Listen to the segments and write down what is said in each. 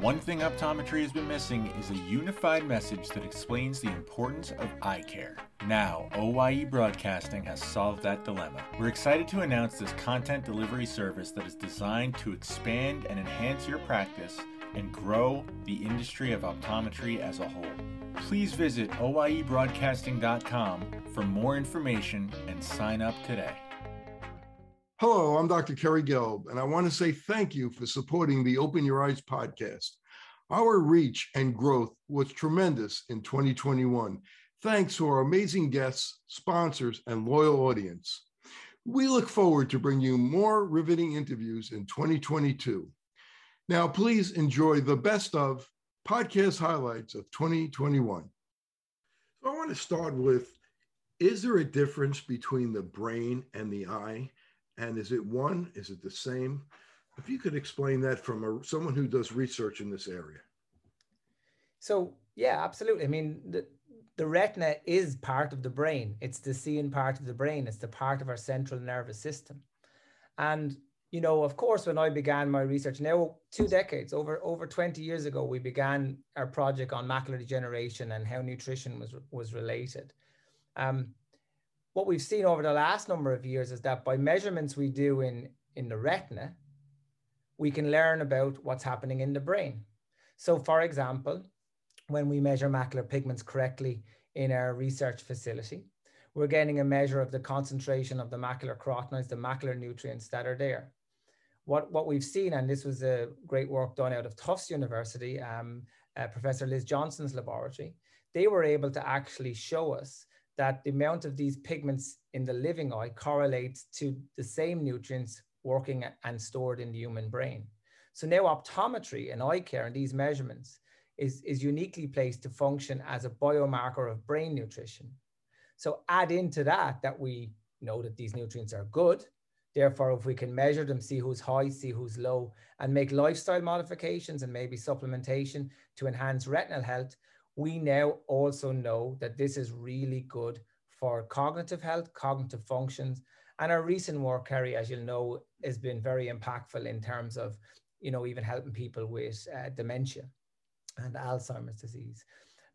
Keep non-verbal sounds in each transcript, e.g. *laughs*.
One thing optometry has been missing is a unified message that explains the importance of eye care. Now, OYE Broadcasting has solved that dilemma. We're excited to announce this content delivery service that is designed to expand and enhance your practice and grow the industry of optometry as a whole. Please visit oyebroadcasting.com for more information and sign up today. Hello, I'm Dr. Kerry Gelb, and I want to say thank you for supporting the Open Your Eyes podcast. Our reach and growth was tremendous in 2021, thanks to our amazing guests, sponsors, and loyal audience. We look forward to bringing you more riveting interviews in 2022. Now, please enjoy the best of podcast highlights of 2021. So I want to start with Is there a difference between the brain and the eye? And is it one? Is it the same? If you could explain that from a, someone who does research in this area. So, yeah, absolutely. I mean, the, the retina is part of the brain. It's the seeing part of the brain. It's the part of our central nervous system. And, you know, of course, when I began my research now, two decades, over, over 20 years ago, we began our project on macular degeneration and how nutrition was, was related. Um, what we've seen over the last number of years is that by measurements we do in, in the retina, we can learn about what's happening in the brain. So, for example, when we measure macular pigments correctly in our research facility, we're getting a measure of the concentration of the macular carotenoids, the macular nutrients that are there. What, what we've seen, and this was a great work done out of Tufts University, um, uh, Professor Liz Johnson's laboratory, they were able to actually show us that the amount of these pigments in the living eye correlates to the same nutrients working and stored in the human brain. So now optometry and eye care and these measurements is, is uniquely placed to function as a biomarker of brain nutrition. So add into that that we know that these nutrients are good. Therefore, if we can measure them, see who's high, see who's low, and make lifestyle modifications and maybe supplementation to enhance retinal health, we now also know that this is really good for cognitive health, cognitive functions. And our recent work, Kerry, as you'll know, has been very impactful in terms of, you know, even helping people with uh, dementia and Alzheimer's disease.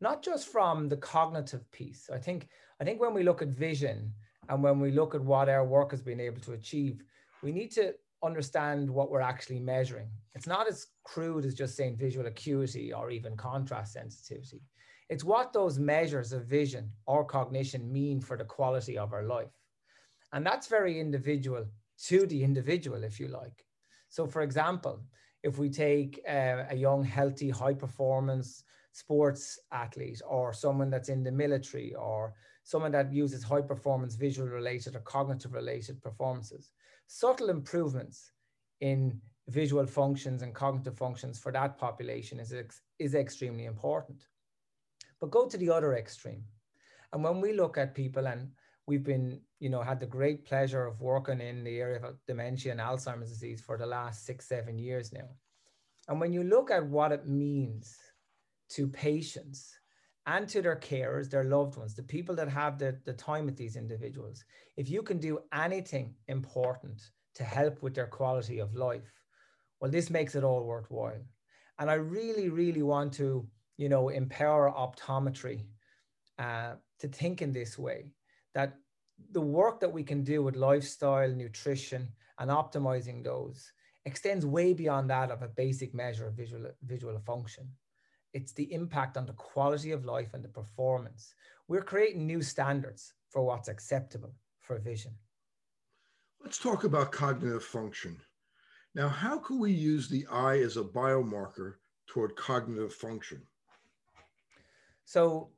Not just from the cognitive piece. I think, I think when we look at vision and when we look at what our work has been able to achieve, we need to understand what we're actually measuring. It's not as crude as just saying visual acuity or even contrast sensitivity. It's what those measures of vision or cognition mean for the quality of our life. And that's very individual to the individual, if you like. So, for example, if we take uh, a young, healthy, high performance sports athlete or someone that's in the military or someone that uses high performance visual related or cognitive related performances, subtle improvements in visual functions and cognitive functions for that population is, is extremely important. But go to the other extreme. And when we look at people, and we've been, you know, had the great pleasure of working in the area of dementia and Alzheimer's disease for the last six, seven years now. And when you look at what it means to patients and to their carers, their loved ones, the people that have the, the time with these individuals, if you can do anything important to help with their quality of life, well, this makes it all worthwhile. And I really, really want to you know, empower optometry uh, to think in this way that the work that we can do with lifestyle, nutrition, and optimizing those extends way beyond that of a basic measure of visual, visual function. It's the impact on the quality of life and the performance. We're creating new standards for what's acceptable for vision. Let's talk about cognitive function. Now, how can we use the eye as a biomarker toward cognitive function? So,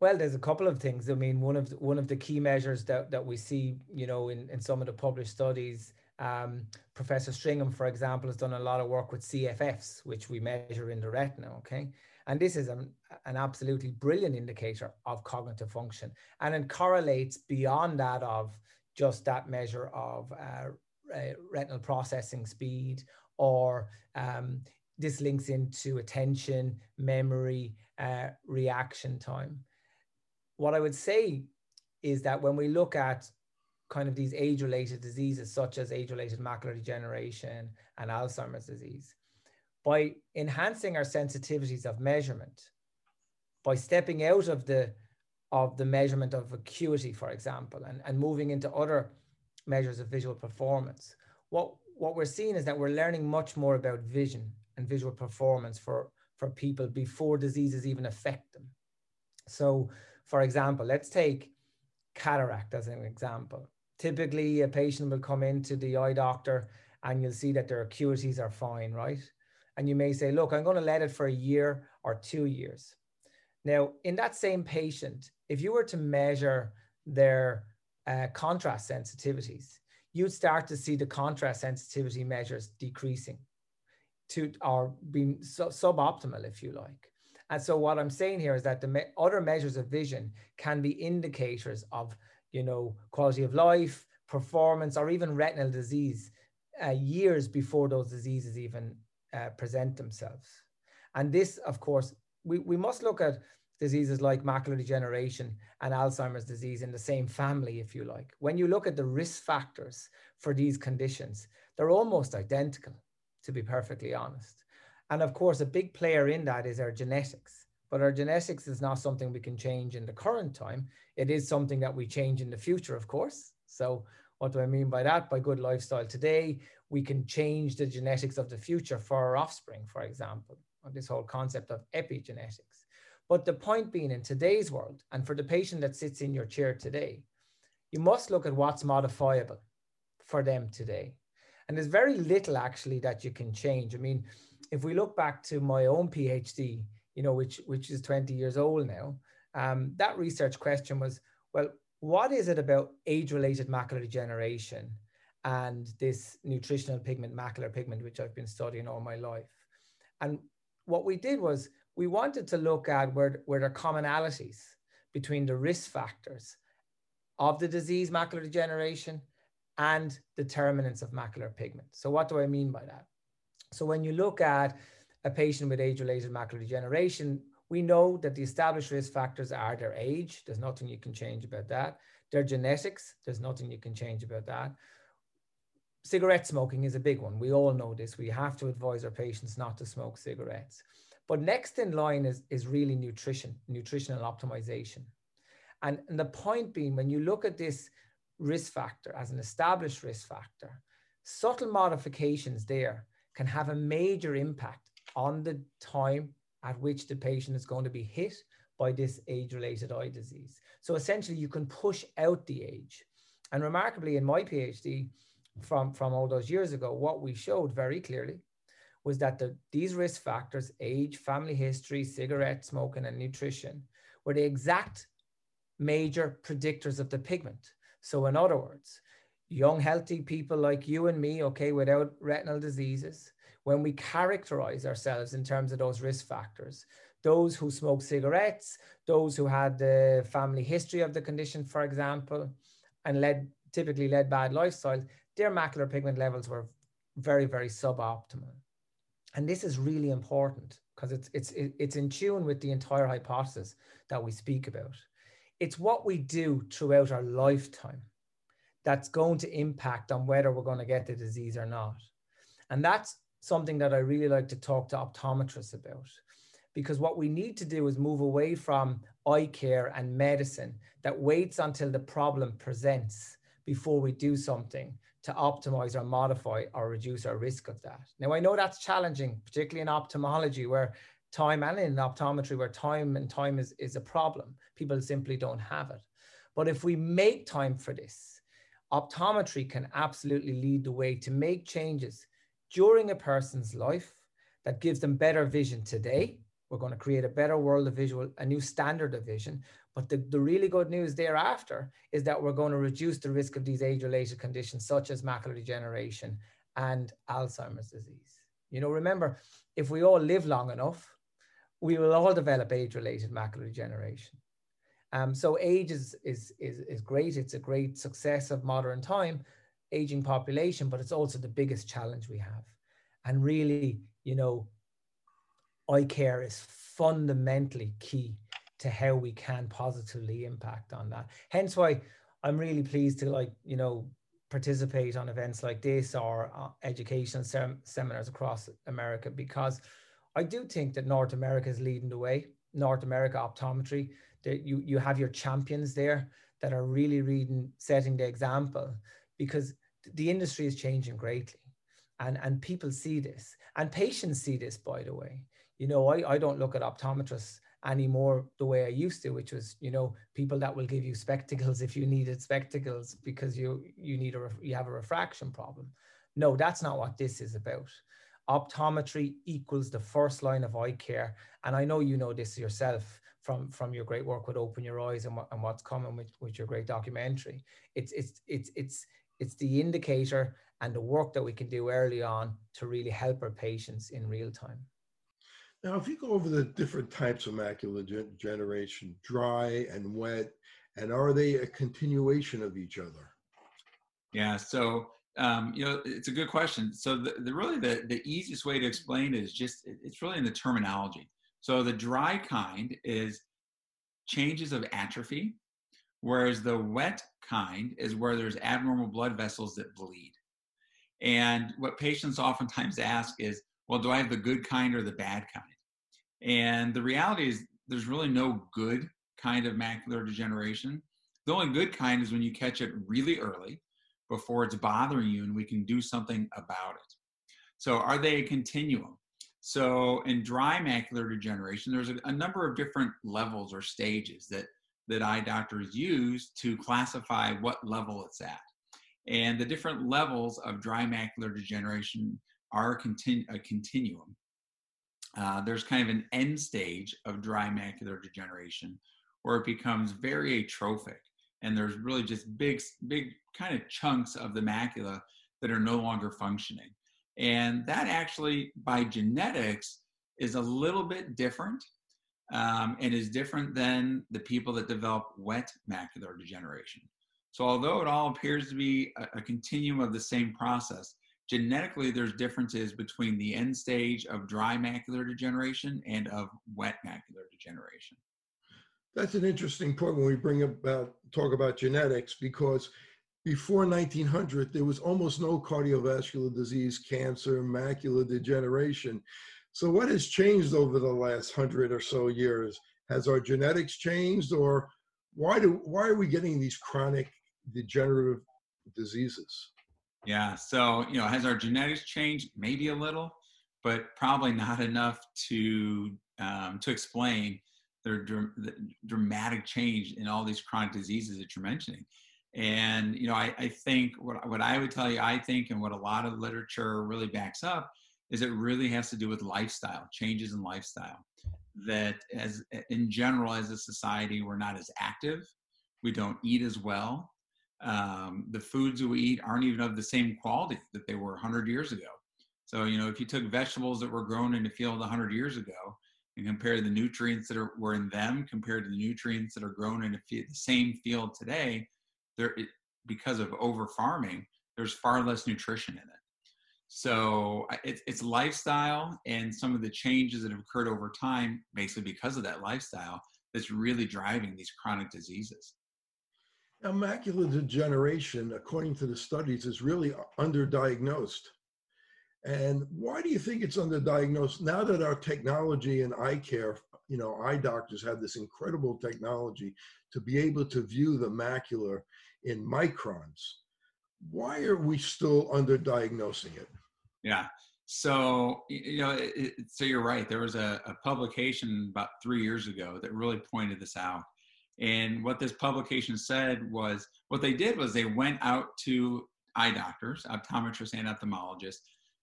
well, there's a couple of things. I mean, one of the, one of the key measures that, that we see, you know, in, in some of the published studies, um, Professor Stringham, for example, has done a lot of work with CFFs, which we measure in the retina. Okay, And this is an, an absolutely brilliant indicator of cognitive function. And it correlates beyond that of just that measure of uh, retinal processing speed or um, this links into attention, memory, uh, reaction time. What I would say is that when we look at kind of these age related diseases, such as age related macular degeneration and Alzheimer's disease, by enhancing our sensitivities of measurement, by stepping out of the of the measurement of acuity, for example, and, and moving into other measures of visual performance, what, what we're seeing is that we're learning much more about vision and visual performance for, for people before diseases even affect them. So, for example, let's take cataract as an example. Typically, a patient will come into the eye doctor and you'll see that their acuities are fine, right? And you may say, look, I'm going to let it for a year or two years. Now, in that same patient, if you were to measure their uh, contrast sensitivities, you'd start to see the contrast sensitivity measures decreasing to or being su- suboptimal, if you like. And so what I'm saying here is that the me- other measures of vision can be indicators of, you know, quality of life, performance, or even retinal disease uh, years before those diseases even uh, present themselves. And this, of course, we, we must look at diseases like macular degeneration and Alzheimer's disease in the same family, if you like. When you look at the risk factors for these conditions, they're almost identical, to be perfectly honest. And of course, a big player in that is our genetics. But our genetics is not something we can change in the current time. It is something that we change in the future, of course. So, what do I mean by that? By good lifestyle today, we can change the genetics of the future for our offspring, for example, this whole concept of epigenetics. But the point being in today's world, and for the patient that sits in your chair today, you must look at what's modifiable for them today. And there's very little actually that you can change. I mean, if we look back to my own PhD, you know, which which is 20 years old now, um, that research question was, well, what is it about age-related macular degeneration and this nutritional pigment, macular pigment, which I've been studying all my life? And what we did was we wanted to look at where, where there commonalities between the risk factors of the disease macular degeneration and determinants of macular pigment. So what do I mean by that? So when you look at a patient with age-related macular degeneration, we know that the established risk factors are their age. There's nothing you can change about that. Their genetics. There's nothing you can change about that. Cigarette smoking is a big one. We all know this. We have to advise our patients not to smoke cigarettes. But next in line is, is really nutrition, nutritional optimization. And, and the point being, when you look at this risk factor as an established risk factor, subtle modifications there can have a major impact on the time at which the patient is going to be hit by this age related eye disease. So essentially, you can push out the age. And remarkably, in my PhD from, from all those years ago, what we showed very clearly was that the, these risk factors, age, family history, cigarette smoking, and nutrition, were the exact major predictors of the pigment. So, in other words, young, healthy people like you and me, okay, without retinal diseases, when we characterize ourselves in terms of those risk factors, those who smoke cigarettes, those who had the family history of the condition, for example, and led typically led bad lifestyle, their macular pigment levels were very, very suboptimal. And this is really important because it's, it's, it's in tune with the entire hypothesis that we speak about. It's what we do throughout our lifetime that's going to impact on whether we're going to get the disease or not. And that's something that I really like to talk to optometrists about. Because what we need to do is move away from eye care and medicine that waits until the problem presents before we do something to optimize or modify or reduce our risk of that. Now, I know that's challenging, particularly in ophthalmology, where time and in optometry, where time and time is, is a problem. People simply don't have it. But if we make time for this, optometry can absolutely lead the way to make changes during a person's life that gives them better vision today. We're going to create a better world of visual, a new standard of vision, but the, the really good news thereafter is that we're going to reduce the risk of these age related conditions such as macular degeneration and Alzheimer's disease. You know, remember, if we all live long enough, we will all develop age-related macular degeneration. Um, so age is, is, is, is great. It's a great success of modern time, aging population, but it's also the biggest challenge we have. And really, you know, eye care is fundamentally key to how we can positively impact on that. Hence why I'm really pleased to like, you know, participate on events like this or uh, educational sem- seminars across America because I do think that North America is leading the way. North America optometry, that you you have your champions there that are really reading, setting the example because the industry is changing greatly, and and people see this, and patients see this. By the way, you know I I don't look at optometrists anymore the way I used to, which was, you know, people that will give you spectacles if you needed spectacles because you you need a you have a refraction problem. No, that's not what this is about. Optometry equals the first line of eye care, and I know you know this yourself from from your great work with Open Your Eyes and, what, and what's coming with, with your great documentary. It's it's it's it's it's the indicator and the work that we can do early on to really help our patients in real time. Now, if you go over the different types of macular degeneration, dry and wet, and are they a continuation of each other? Yeah, so um, you know it's a good question. So the, the really the, the easiest way to explain it is just it's really in the terminology. So the dry kind is changes of atrophy, whereas the wet kind is where there's abnormal blood vessels that bleed. And what patients oftentimes ask is, well, do I have the good kind or the bad kind? And the reality is, there's really no good kind of macular degeneration. The only good kind is when you catch it really early before it's bothering you and we can do something about it. So, are they a continuum? So, in dry macular degeneration, there's a, a number of different levels or stages that, that eye doctors use to classify what level it's at. And the different levels of dry macular degeneration are a, continu- a continuum. Uh, there's kind of an end stage of dry macular degeneration where it becomes very atrophic and there's really just big big kind of chunks of the macula that are no longer functioning. And that actually by genetics is a little bit different um, and is different than the people that develop wet macular degeneration. So although it all appears to be a, a continuum of the same process genetically there's differences between the end stage of dry macular degeneration and of wet macular degeneration that's an interesting point when we bring about talk about genetics because before 1900 there was almost no cardiovascular disease cancer macular degeneration so what has changed over the last hundred or so years has our genetics changed or why do why are we getting these chronic degenerative diseases yeah. So, you know, has our genetics changed? Maybe a little, but probably not enough to um, to explain the, the, dramatic change in all these chronic diseases that you're mentioning. And you know, I, I think what what I would tell you, I think, and what a lot of literature really backs up, is it really has to do with lifestyle changes in lifestyle. That as in general, as a society, we're not as active, we don't eat as well, um, the foods that we eat aren't even of the same quality that they were 100 years ago. So, you know, if you took vegetables that were grown in a field 100 years ago and compare the nutrients that are, were in them compared to the nutrients that are grown in the same field today, there, it, because of over farming, there's far less nutrition in it. So it's, it's lifestyle and some of the changes that have occurred over time, basically because of that lifestyle, that's really driving these chronic diseases. Now, macular degeneration, according to the studies, is really underdiagnosed. And why do you think it's underdiagnosed? Now that our technology and eye care, you know, eye doctors have this incredible technology to be able to view the macula in microns, why are we still underdiagnosing it? Yeah. So, you know, it, so you're right. There was a, a publication about three years ago that really pointed this out. And what this publication said was what they did was they went out to eye doctors, optometrists, and ophthalmologists,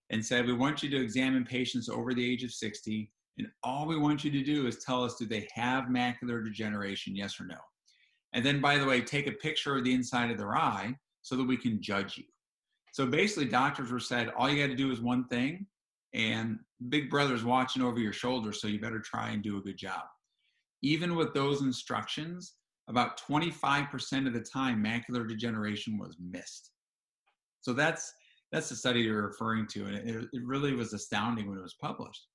and said, We want you to examine patients over the age of 60. And all we want you to do is tell us do they have macular degeneration, yes or no? And then, by the way, take a picture of the inside of their eye so that we can judge you. So basically, doctors were said, all you got to do is one thing, and big brother's watching over your shoulder so you better try and do a good job even with those instructions about 25% of the time macular degeneration was missed so that's that's the study you're referring to and it, it really was astounding when it was published.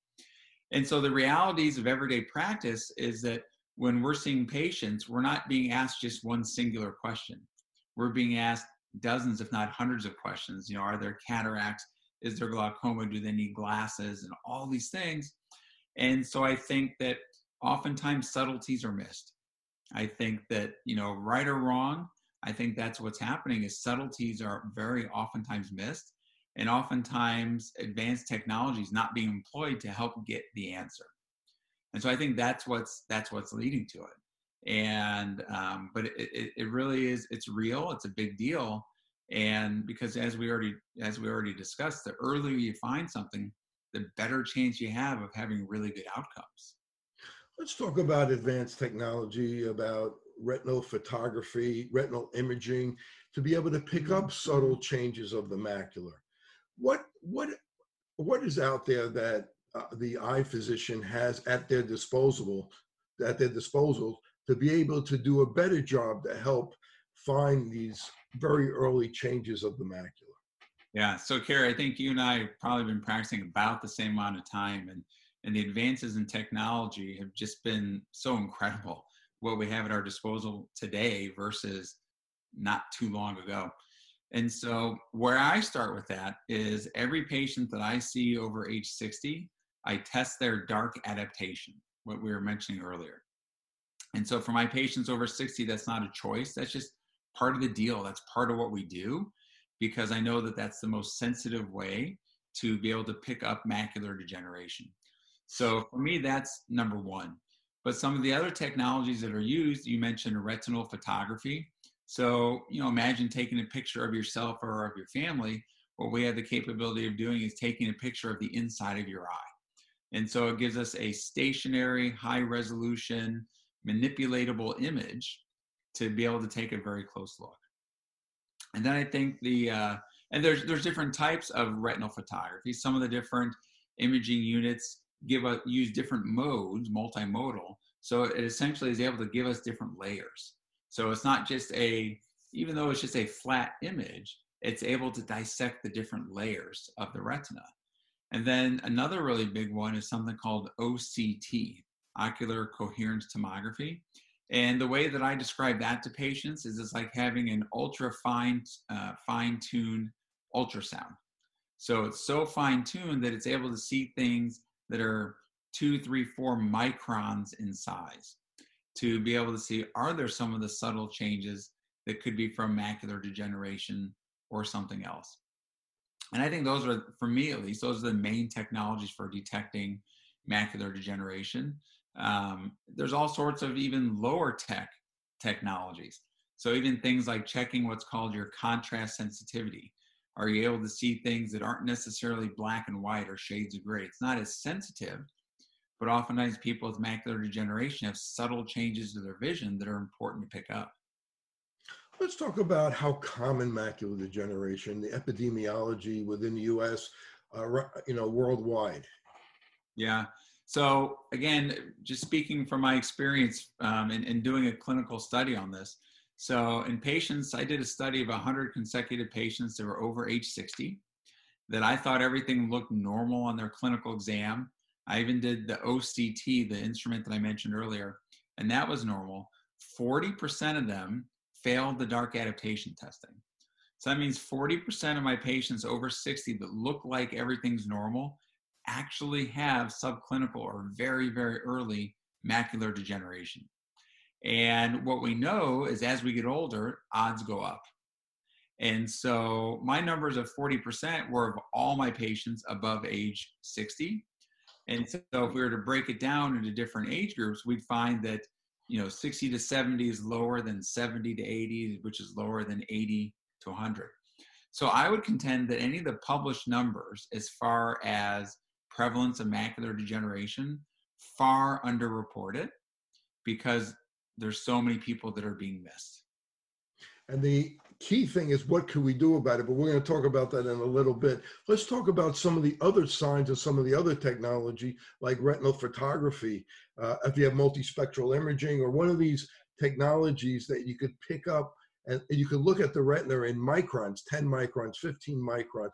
And so the realities of everyday practice is that when we're seeing patients we're not being asked just one singular question. We're being asked dozens if not hundreds of questions. You know are there cataracts? Is there glaucoma? Do they need glasses? And all these things. And so i think that oftentimes subtleties are missed. I think that you know right or wrong i think that's what's happening is subtleties are very oftentimes missed and oftentimes advanced technologies not being employed to help get the answer. And so i think that's what's that's what's leading to it. And um, but it, it, it really is it's real it's a big deal. And because as we already as we already discussed the earlier you find something the better chance you have of having really good outcomes. Let's talk about advanced technology about retinal photography retinal imaging to be able to pick up subtle changes of the macula what what what is out there that uh, the eye physician has at their disposal at their disposal to be able to do a better job to help find these very early changes of the macula. Yeah. So, Kerry, I think you and I have probably been practicing about the same amount of time, and and the advances in technology have just been so incredible. What we have at our disposal today versus not too long ago. And so, where I start with that is every patient that I see over age 60, I test their dark adaptation, what we were mentioning earlier. And so, for my patients over 60, that's not a choice. That's just part of the deal. That's part of what we do because I know that that's the most sensitive way to be able to pick up macular degeneration. So for me, that's number one. But some of the other technologies that are used, you mentioned retinal photography. So, you know, imagine taking a picture of yourself or of your family. What we have the capability of doing is taking a picture of the inside of your eye. And so it gives us a stationary, high resolution, manipulatable image to be able to take a very close look. And then I think the uh, and there's there's different types of retinal photography. Some of the different imaging units give us use different modes, multimodal. So it essentially is able to give us different layers. So it's not just a even though it's just a flat image, it's able to dissect the different layers of the retina. And then another really big one is something called OCT, ocular coherence tomography. And the way that I describe that to patients is it's like having an ultra fine, uh, fine tuned ultrasound. So it's so fine tuned that it's able to see things that are two, three, four microns in size to be able to see are there some of the subtle changes that could be from macular degeneration or something else. And I think those are, for me at least, those are the main technologies for detecting macular degeneration. Um, there's all sorts of even lower tech technologies. So even things like checking what's called your contrast sensitivity. Are you able to see things that aren't necessarily black and white or shades of gray? It's not as sensitive, but oftentimes people with macular degeneration have subtle changes to their vision that are important to pick up. Let's talk about how common macular degeneration, the epidemiology within the U.S., uh, you know, worldwide. Yeah. So again, just speaking from my experience um, in, in doing a clinical study on this. So in patients, I did a study of 100 consecutive patients that were over age 60 that I thought everything looked normal on their clinical exam. I even did the OCT, the instrument that I mentioned earlier, and that was normal. 40% of them failed the dark adaptation testing. So that means 40% of my patients over 60 that look like everything's normal actually have subclinical or very, very early macular degeneration. And what we know is as we get older, odds go up. And so my numbers of 40% were of all my patients above age 60. And so if we were to break it down into different age groups, we'd find that, you know, 60 to 70 is lower than 70 to 80, which is lower than 80 to 100. So I would contend that any of the published numbers as far as prevalence of macular degeneration far underreported because there's so many people that are being missed. And the key thing is what can we do about it? But we're going to talk about that in a little bit. Let's talk about some of the other signs of some of the other technology, like retinal photography. Uh, if you have multispectral imaging or one of these technologies that you could pick up and you could look at the retina in microns, 10 microns, 15 microns.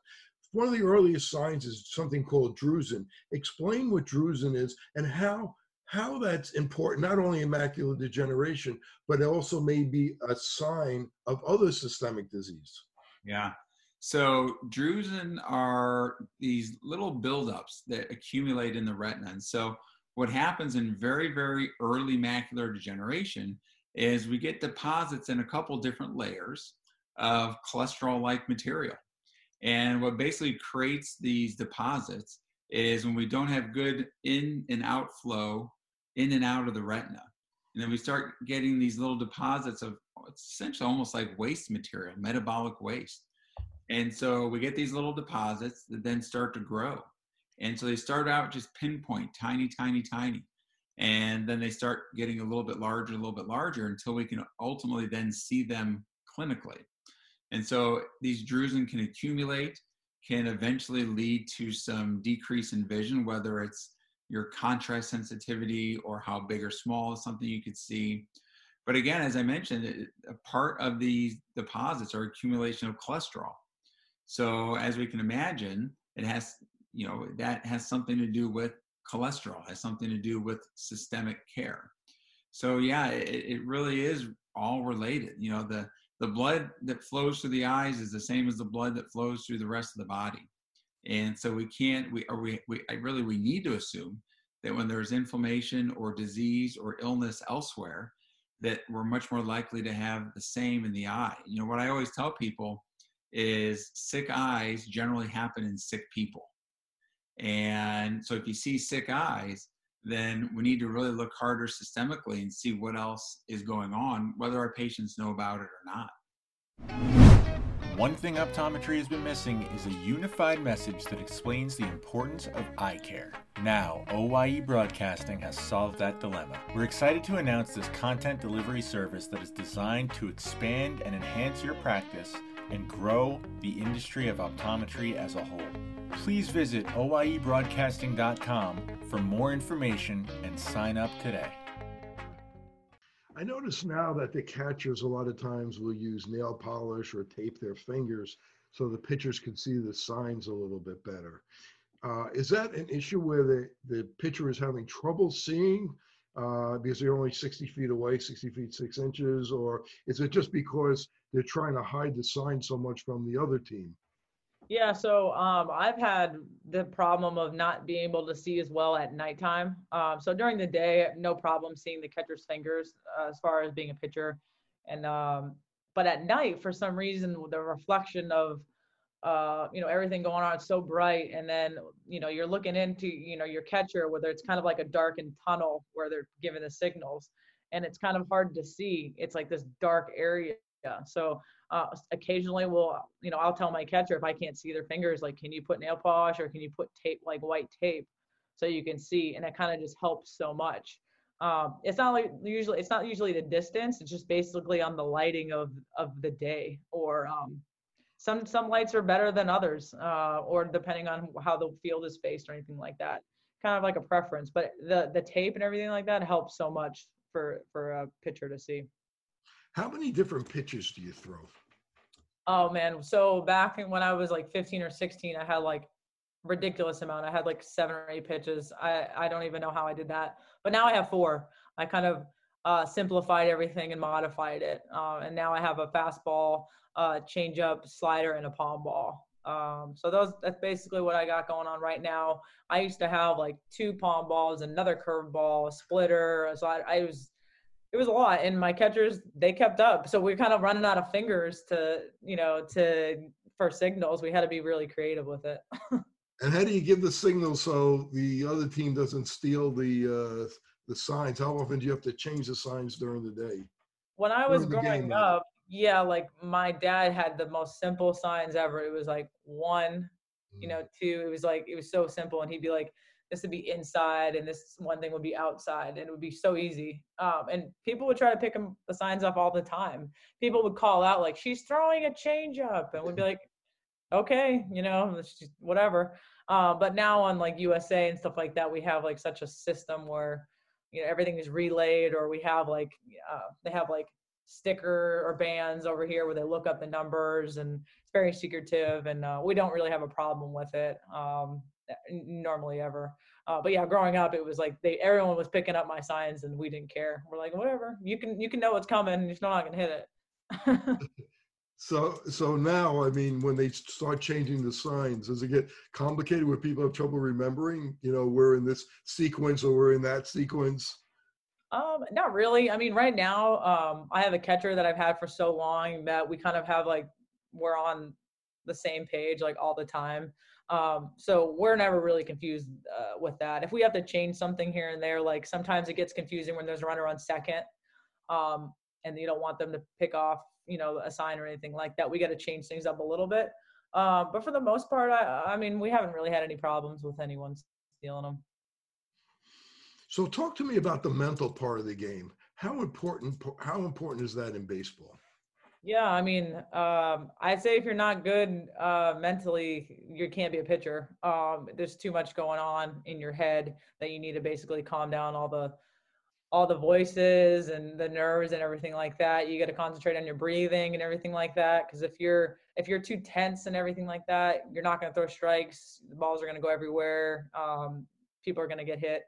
One of the earliest signs is something called drusen. Explain what drusen is and how how that's important, not only in macular degeneration, but it also may be a sign of other systemic disease. Yeah. So drusen are these little buildups that accumulate in the retina. And so what happens in very, very early macular degeneration is we get deposits in a couple different layers of cholesterol-like material. And what basically creates these deposits is when we don't have good in and outflow in and out of the retina. And then we start getting these little deposits of it's essentially almost like waste material, metabolic waste. And so we get these little deposits that then start to grow. And so they start out just pinpoint, tiny, tiny, tiny. And then they start getting a little bit larger, a little bit larger until we can ultimately then see them clinically. And so these drusen can accumulate, can eventually lead to some decrease in vision, whether it's your contrast sensitivity or how big or small is something you could see. But again, as I mentioned, a part of these deposits are accumulation of cholesterol. So as we can imagine, it has, you know, that has something to do with cholesterol, has something to do with systemic care. So yeah, it, it really is all related. You know, the the blood that flows through the eyes is the same as the blood that flows through the rest of the body. And so we can't, we, or we, we, really, we need to assume that when there's inflammation or disease or illness elsewhere, that we're much more likely to have the same in the eye. You know, what I always tell people is sick eyes generally happen in sick people. And so if you see sick eyes, then we need to really look harder systemically and see what else is going on, whether our patients know about it or not. One thing optometry has been missing is a unified message that explains the importance of eye care. Now, OYE Broadcasting has solved that dilemma. We're excited to announce this content delivery service that is designed to expand and enhance your practice and grow the industry of optometry as a whole. Please visit oyebroadcasting.com for more information and sign up today. I notice now that the catchers a lot of times will use nail polish or tape their fingers so the pitchers can see the signs a little bit better. Uh, is that an issue where the, the pitcher is having trouble seeing uh, because they're only 60 feet away, 60 feet, six inches? Or is it just because they're trying to hide the sign so much from the other team? Yeah, so um, I've had the problem of not being able to see as well at nighttime. Um, so during the day, no problem seeing the catcher's fingers uh, as far as being a pitcher, and um, but at night, for some reason, the reflection of uh, you know everything going on is so bright, and then you know you're looking into you know your catcher, whether it's kind of like a darkened tunnel where they're giving the signals, and it's kind of hard to see. It's like this dark area. So uh, occasionally we'll you know i'll tell my catcher if i can't see their fingers like can you put nail polish or can you put tape like white tape so you can see? And it kind of just helps so much. Um, it's not like usually it's not usually the distance it's just basically on the lighting of of the day or um, some some lights are better than others uh, or depending on how the field is faced or anything like that. Kind of like a preference but the the tape and everything like that helps so much for for a pitcher to see. How many different pitches do you throw? Oh man, so back when I was like 15 or 16, I had like ridiculous amount. I had like seven or eight pitches. I I don't even know how I did that, but now I have four. I kind of uh, simplified everything and modified it, uh, and now I have a fastball, uh, changeup, slider, and a palm ball. Um, so those that's basically what I got going on right now. I used to have like two palm balls, another curveball, a splitter. So I, I was it was a lot and my catchers they kept up. So we are kind of running out of fingers to you know to for signals. We had to be really creative with it. *laughs* And how do you give the signal so the other team doesn't steal the uh the signs? How often do you have to change the signs during the day? When i was growing up yeah like my dad had the most simple signs ever. It was like one you know, two. It was like it was so simple, and he'd be like, "This would be inside, and this one thing would be outside," and it would be so easy. Um, and people would try to pick him the signs up all the time. People would call out like, "She's throwing a change up," and we'd be like, "Okay, you know, whatever." Uh, but now on like USA and stuff like that, we have like such a system where you know everything is relayed, or we have like uh, they have like sticker or bands over here where they look up the numbers and it's very secretive and uh, we don't really have a problem with it um, normally ever. Uh, but yeah growing up it was like they everyone was picking up my signs and we didn't care. We're like whatever. You can you can know what's coming. You're not gonna hit it. *laughs* So so now i mean when they start changing the signs does it get complicated where people have trouble remembering? You know we're in this sequence or we're in that sequence? Um, not really. I mean, right now, um, I have a catcher that I've had for so long that we kind of have like we're on the same page like all the time. Um, so we're never really confused uh, with that. If we have to change something here and there, like sometimes it gets confusing when there's a runner on second, um, and you don't want them to pick off, you know, a sign or anything like that. We got to change things up a little bit. Um, but for the most part, I, I mean, we haven't really had any problems with anyone stealing them. So talk to me about the mental part of the game. How important how important is that in baseball? Yeah, I mean, um, I'd say if you're not good uh, mentally, you can't be a pitcher. Um, there's too much going on in your head that you need to basically calm down all the all the voices and the nerves and everything like that. You got to concentrate on your breathing and everything like that. Because if you're if you're too tense and everything like that, you're not going to throw strikes. The balls are going to go everywhere. Um, people are going to get hit.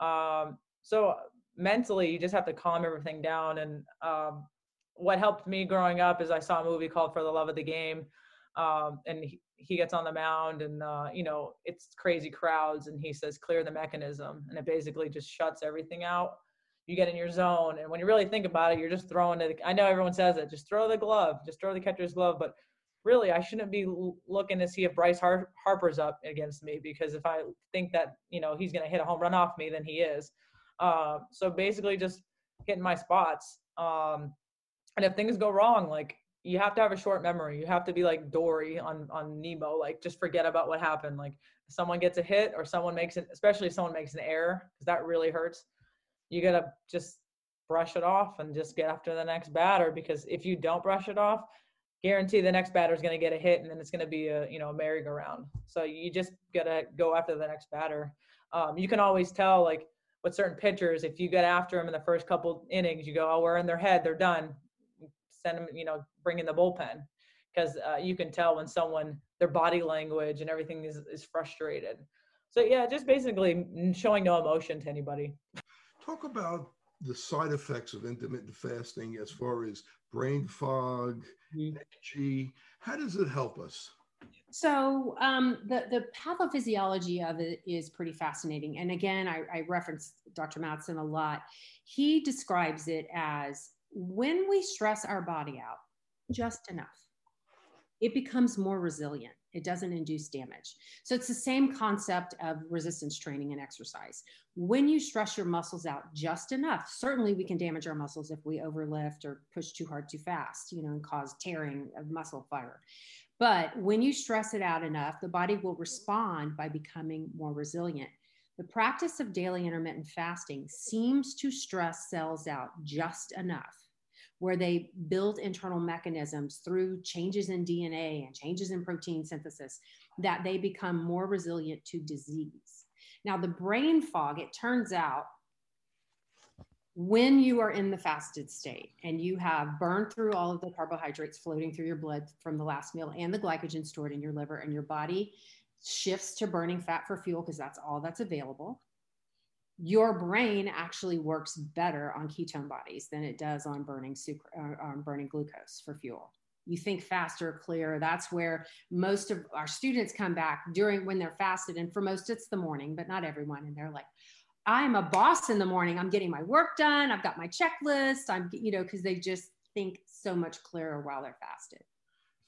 Um, so mentally, you just have to calm everything down. And um, what helped me growing up is I saw a movie called For the Love of the Game, um, and he, he, gets on the mound, and uh, you know it's crazy crowds, and he says clear the mechanism, and it basically just shuts everything out. You get in your zone, and when you really think about it, you're just throwing it. I know everyone says it, just throw the glove, just throw the catcher's glove, but really I shouldn't be looking to see if Bryce Har- Harper's up against me because if I think that you know he's going to hit a home run off me, then he is. Uh, so basically, just hitting my spots. Um, and if things go wrong, like you have to have a short memory. You have to be like Dory on on Nemo, like just forget about what happened. Like someone gets a hit or someone makes it, especially if someone makes an error, because that really hurts. You gotta just brush it off and just get after the next batter because if you don't brush it off, guarantee the next batter is going to get a hit and then it's going to be a you know a merry-go-round so you just gotta go after the next batter um, you can always tell like with certain pitchers if you get after them in the first couple innings you go oh we're in their head they're done send them you know bring in the bullpen because uh, you can tell when someone their body language and everything is, is frustrated so yeah just basically showing no emotion to anybody talk about the side effects of intermittent fasting as far as brain fog, mm-hmm. energy? How does it help us? So um, the the pathophysiology of it is pretty fascinating. And again, I, I reference Dr. Mattson a lot. He describes it as when we stress our body out just enough, it becomes more resilient. It doesn't induce damage. So it's the same concept of resistance training and exercise. When you stress your muscles out just enough, certainly we can damage our muscles if we overlift or push too hard too fast, you know, and cause tearing of muscle fiber. But when you stress it out enough, the body will respond by becoming more resilient. The practice of daily intermittent fasting seems to stress cells out just enough where they build internal mechanisms through changes in DNA and changes in protein synthesis that they become more resilient to disease. Now, the brain fog, it turns out, when you are in the fasted state and you have burned through all of the carbohydrates floating through your blood from the last meal and the glycogen stored in your liver, and your body shifts to burning fat for fuel because that's all that's available your brain actually works better on ketone bodies than it does on burning sucr- uh, on burning glucose for fuel. You think faster clearer that's where most of our students come back during when they're fasted. And for most it's the morning but not everyone. And they're like i'm a boss in the morning. I'm getting my work done. I've got my checklist. I'm you know because they just think so much clearer while they're fasted.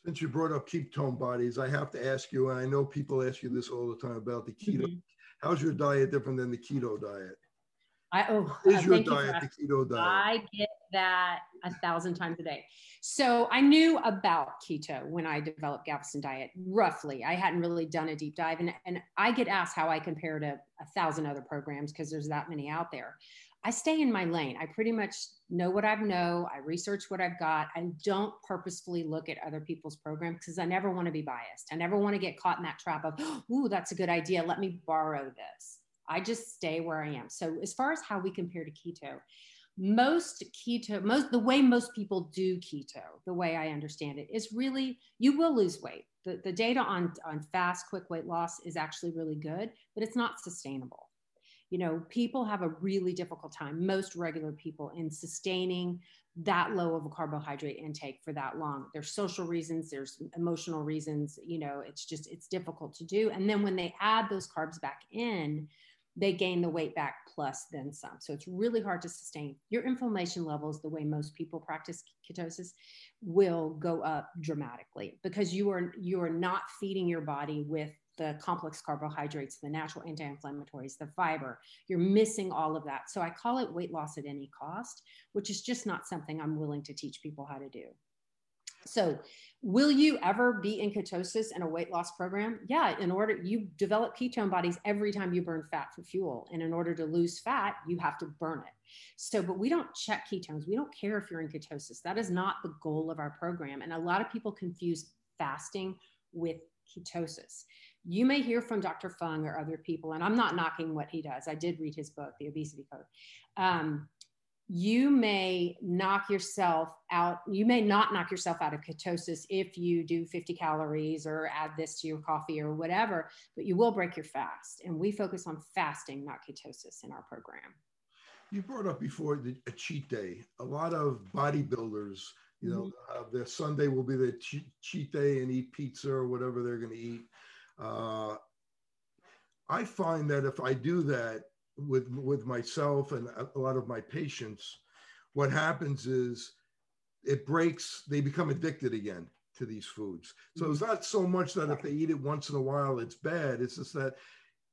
Since you brought up ketone bodies i have to ask you and i know people ask you this all the time about the keto mm-hmm How's your diet different than the keto diet? I oh is uh, your diet you the keto diet? I get that a thousand times a day. So I knew about keto when I developed Galveston Diet, roughly. I hadn't really done a deep dive. And, and I get asked how I compare to a thousand other programs because there's that many out there. I stay in my lane. I pretty much know what I know. I research what I've got. I don't purposefully look at other people's programs because I never want to be biased. I never want to get caught in that trap of, *gasps* ooh, that's a good idea. Let me borrow this. I just stay where I am. So as far as how we compare to keto, most keto most the way most people do keto the way i understand it is really you will lose weight the, the data on on fast quick weight loss is actually really good but it's not sustainable you know people have a really difficult time most regular people in sustaining that low of a carbohydrate intake for that long there's social reasons there's emotional reasons you know it's just it's difficult to do and then when they add those carbs back in they gain the weight back plus then some. So it's really hard to sustain. Your inflammation levels, the way most people practice ketosis, will go up dramatically because you are you are not feeding your body with the complex carbohydrates, the natural anti-inflammatories, the fiber. You're missing all of that. So I call it weight loss at any cost, which is just not something I'm willing to teach people how to do. So, will you ever be in ketosis in a weight loss program? Yeah, in order you develop ketone bodies every time you burn fat for fuel. And in order to lose fat, you have to burn it. So, but we don't check ketones. We don't care if you're in ketosis. That is not the goal of our program. And a lot of people confuse fasting with ketosis. You may hear from Dr. Fung or other people, and I'm not knocking what he does. I did read his book, The Obesity Code. Um, you may knock yourself out you may not knock yourself out of ketosis if you do 50 calories or add this to your coffee or whatever but you will break your fast and we focus on fasting not ketosis in our program you brought up before the, a cheat day a lot of bodybuilders you know mm-hmm. uh, their sunday will be their cheat, cheat day and eat pizza or whatever they're going to eat uh, i find that if i do that with with myself and a lot of my patients what happens is it breaks they become addicted again to these foods. So it's not so much that if they eat it once in a while it's bad. It's just that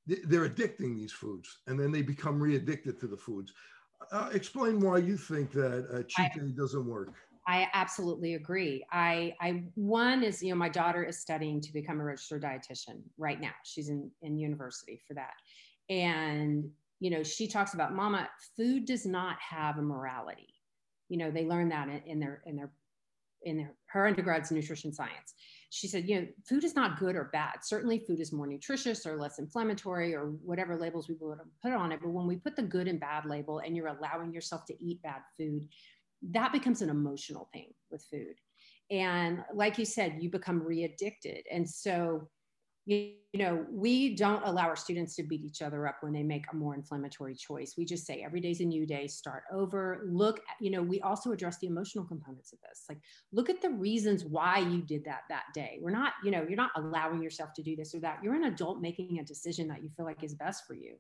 they're addicting these foods and then they become re-addicted to the foods. Uh, explain why you think that uh, cheat day doesn't work I absolutely agree. I, I, one is, you know, my daughter is studying to become a registered dietitian right now. She's in, in university for that. And you know, she talks about mama, food does not have a morality. You know, they learn that in, in their, in their, in their, her undergrad's nutrition science. She said, you know, food is not good or bad. Certainly food is more nutritious or less inflammatory or whatever labels we put on it. But when we put the good and bad label and you're allowing yourself to eat bad food, that becomes an emotional thing with food. And like you said, you become re-addicted. And so you, you know, we don't allow our students to beat each other up when they make a more inflammatory choice. We just say every day's a new day, start over. Look, at, you know, we also address the emotional components of this. Like, look at the reasons why you did that that day. We're not, you know, you're not allowing yourself to do this or that. You're an adult making a decision that you feel like is best for you.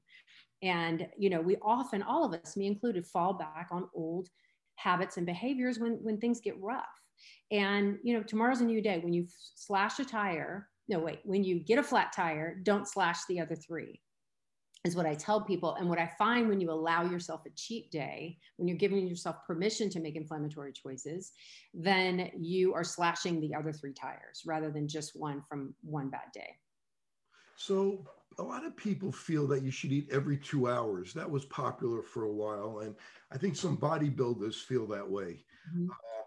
And, you know, we often, all of us, me included, fall back on old habits and behaviors when when things get rough. And, you know, tomorrow's a new day. When you slash a tire, no, wait, when you get a flat tire, don't slash the other three, is what I tell people. And what I find when you allow yourself a cheat day, when you're giving yourself permission to make inflammatory choices, then you are slashing the other three tires rather than just one from one bad day. So, a lot of people feel that you should eat every two hours. That was popular for a while. And I think some bodybuilders feel that way. Mm-hmm. Uh,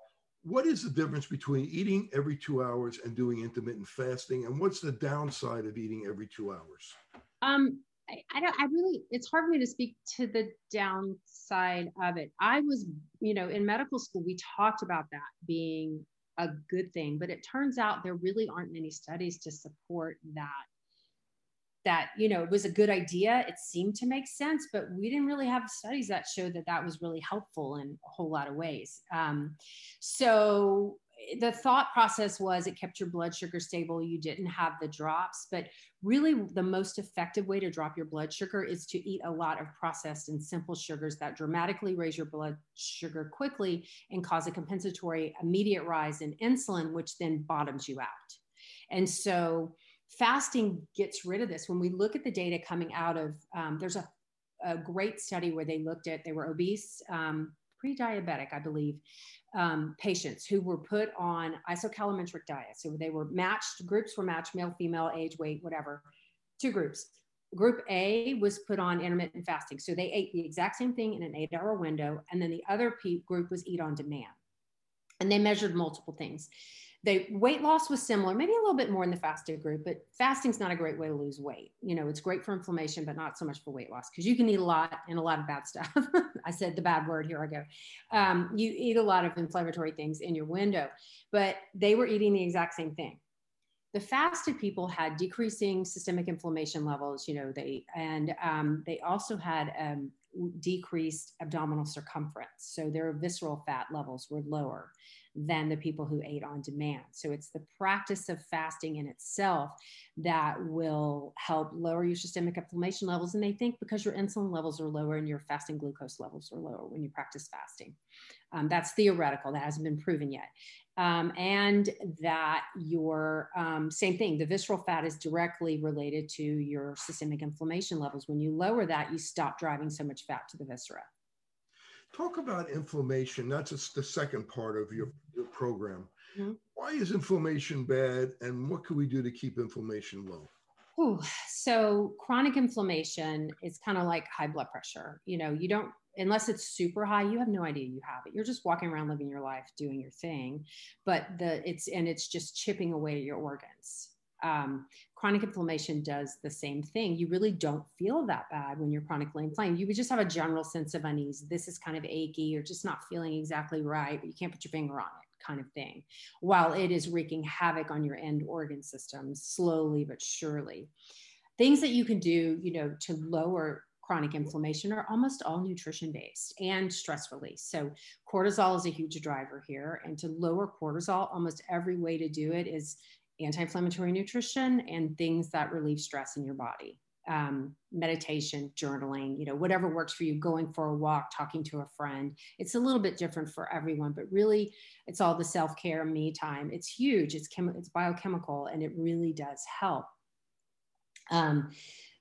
what is the difference between eating every two hours and doing intermittent fasting and what's the downside of eating every two hours um I, I don't i really it's hard for me to speak to the downside of it i was you know in medical school we talked about that being a good thing but it turns out there really aren't many studies to support that that you know it was a good idea it seemed to make sense but we didn't really have studies that showed that that was really helpful in a whole lot of ways. Um, so the thought process was it kept your blood sugar stable you didn't have the drops but really the most effective way to drop your blood sugar is to eat a lot of processed and simple sugars that dramatically raise your blood sugar quickly and cause a compensatory immediate rise in insulin which then bottoms you out. And so fasting gets rid of this. When we look at the data coming out of, um, there's a, a, great study where they looked at, they were obese, um, pre-diabetic, I believe, um, patients who were put on isocalorimetric diets. So they were matched, groups were matched, male, female, age, weight, whatever, two groups. Group A was put on intermittent fasting. So they ate the exact same thing in an eight hour window. And then the other group was eat on demand. And they measured multiple things. The weight loss was similar, maybe a little bit more in the fasted group, but fasting's not a great way to lose weight. You know, it's great for inflammation, but not so much for weight loss because you can eat a lot and a lot of bad stuff. *laughs* I said the bad word, here I go. Um, you eat a lot of inflammatory things in your window, but they were eating the exact same thing the fasted people had decreasing systemic inflammation levels you know they and um, they also had um, decreased abdominal circumference so their visceral fat levels were lower than the people who ate on demand. So it's the practice of fasting in itself that will help lower your systemic inflammation levels. And they think because your insulin levels are lower and your fasting glucose levels are lower when you practice fasting. Um, that's theoretical, that hasn't been proven yet. Um, and that your um, same thing, the visceral fat is directly related to your systemic inflammation levels. When you lower that, you stop driving so much fat to the viscera. Talk about inflammation. That's the second part of your, your program. Mm-hmm. Why is inflammation bad, and what can we do to keep inflammation low? Ooh, so chronic inflammation is kind of like high blood pressure. You know, you don't unless it's super high, you have no idea you have it. You're just walking around living your life, doing your thing, but the it's and it's just chipping away at your organs um, chronic inflammation does the same thing. You really don't feel that bad when you're chronically inflamed. You would just have a general sense of unease. This is kind of achy. You're just not feeling exactly right, but you can't put your finger on it, kind of thing. While it is wreaking havoc on your end organ system slowly but surely. Things that you can do, you know, to lower chronic inflammation are almost all nutrition based and stress release. So, cortisol is a huge driver here. And to lower cortisol, almost every way to do it is anti-inflammatory nutrition and things that relieve stress in your body. Um, meditation journaling you know whatever works for you going for a walk talking to a friend. It's a little bit different for everyone but really it's all the self-care me time. It's huge. It's chem- it's biochemical and it really does help. Um,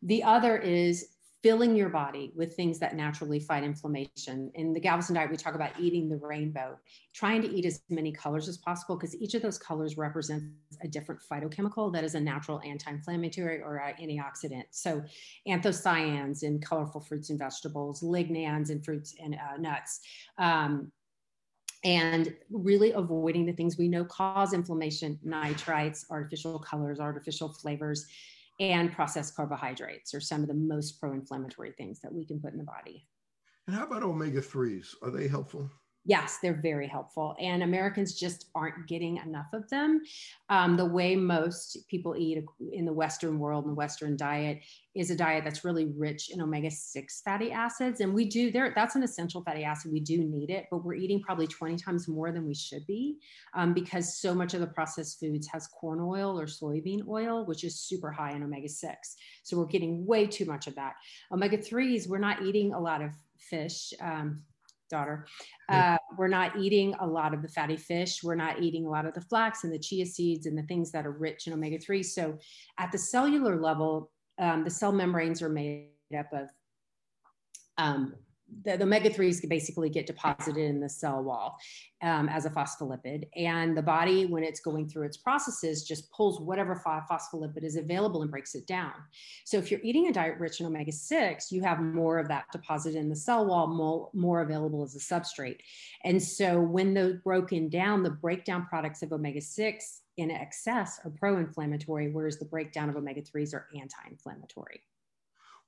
the other is filling your body with things that naturally fight inflammation. In the Galveston diet, we talk about eating the rainbow, trying to eat as many colors as possible because each of those colors represents a different phytochemical that is a natural anti-inflammatory or antioxidant. So anthocyanins in colorful fruits and vegetables, lignans in fruits and uh, nuts. Um, and really avoiding the things we know cause inflammation, nitrites, artificial colors, artificial flavors, and processed carbohydrates are some of the most pro-inflammatory things that we can put in the body. And how about omega 3s? Are they helpful? Yes, they're very helpful. And Americans just aren't getting enough of them. Um, the way most people eat in the Western world and the Western diet is a diet that's really rich in omega 6 fatty acids. And we do there, that's an essential fatty acid. We do need it, but we're eating probably 20 times more than we should be um, because so much of the processed foods has corn oil or soybean oil, which is super high in omega 6. So we're getting way too much of that. Omega 3s, we're not eating a lot of fish. Um, daughter. Uh, we're not eating a lot of the fatty fish. We're not eating a lot of the flax and the chia seeds and the things that are rich in omega 3. So, at the cellular level, um, the cell membranes are made up of um, the, the omega-3s basically get deposited in the cell wall um, as a phospholipid. And the body when it's going through its processes just pulls whatever phospholipid is available and breaks it down. So if you're eating a diet rich in omega-6 you have more of that deposited in the cell wall more, more available as a substrate. And so when those broken down the breakdown products of omega-6 in excess are pro-inflammatory whereas the breakdown of omega-3s are anti-inflammatory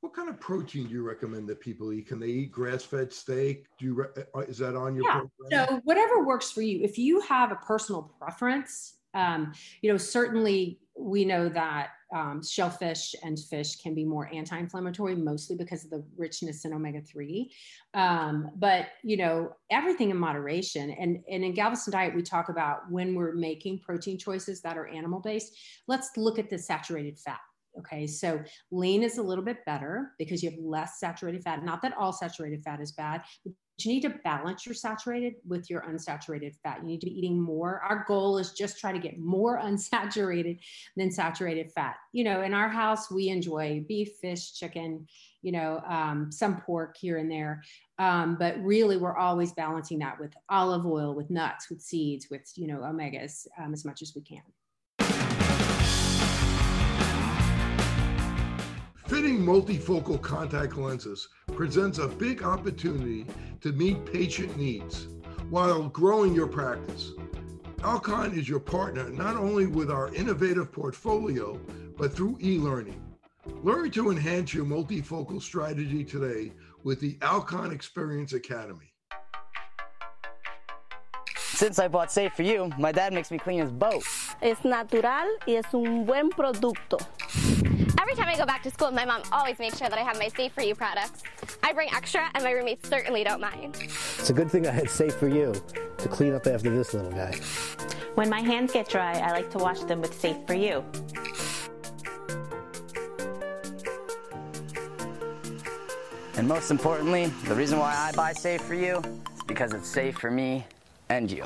what kind of protein do you recommend that people eat? Can they eat grass-fed steak? Do you re- uh, is that on your yeah. Program? So whatever works for you. If you have a personal preference, um, you know certainly we know that um, shellfish and fish can be more anti-inflammatory, mostly because of the richness in omega-3. Um, but you know everything in moderation. And, and in Galveston Diet, we talk about when we're making protein choices that are animal-based. Let's look at the saturated fat Okay, so lean is a little bit better because you have less saturated fat. Not that all saturated fat is bad, but you need to balance your saturated with your unsaturated fat. You need to be eating more. Our goal is just try to get more *laughs* unsaturated than saturated fat. You know, in our house, we enjoy beef, fish, chicken, you know, um, some pork here and there. Um, but really, we're always balancing that with olive oil, with nuts, with seeds, with, you know, omegas um, as much as we can. Fitting multifocal contact lenses presents a big opportunity to meet patient needs while growing your practice. Alcon is your partner not only with our innovative portfolio, but through e learning. Learn to enhance your multifocal strategy today with the Alcon Experience Academy. Since I bought Safe for You, my dad makes me clean his boat. Es natural y es un buen producto. Every time I go back to school, my mom always makes sure that I have my Safe for You products. I bring extra, and my roommates certainly don't mind. It's a good thing I had Safe for You to clean up after this little guy. When my hands get dry, I like to wash them with Safe for You. And most importantly, the reason why I buy Safe for You is because it's safe for me and you.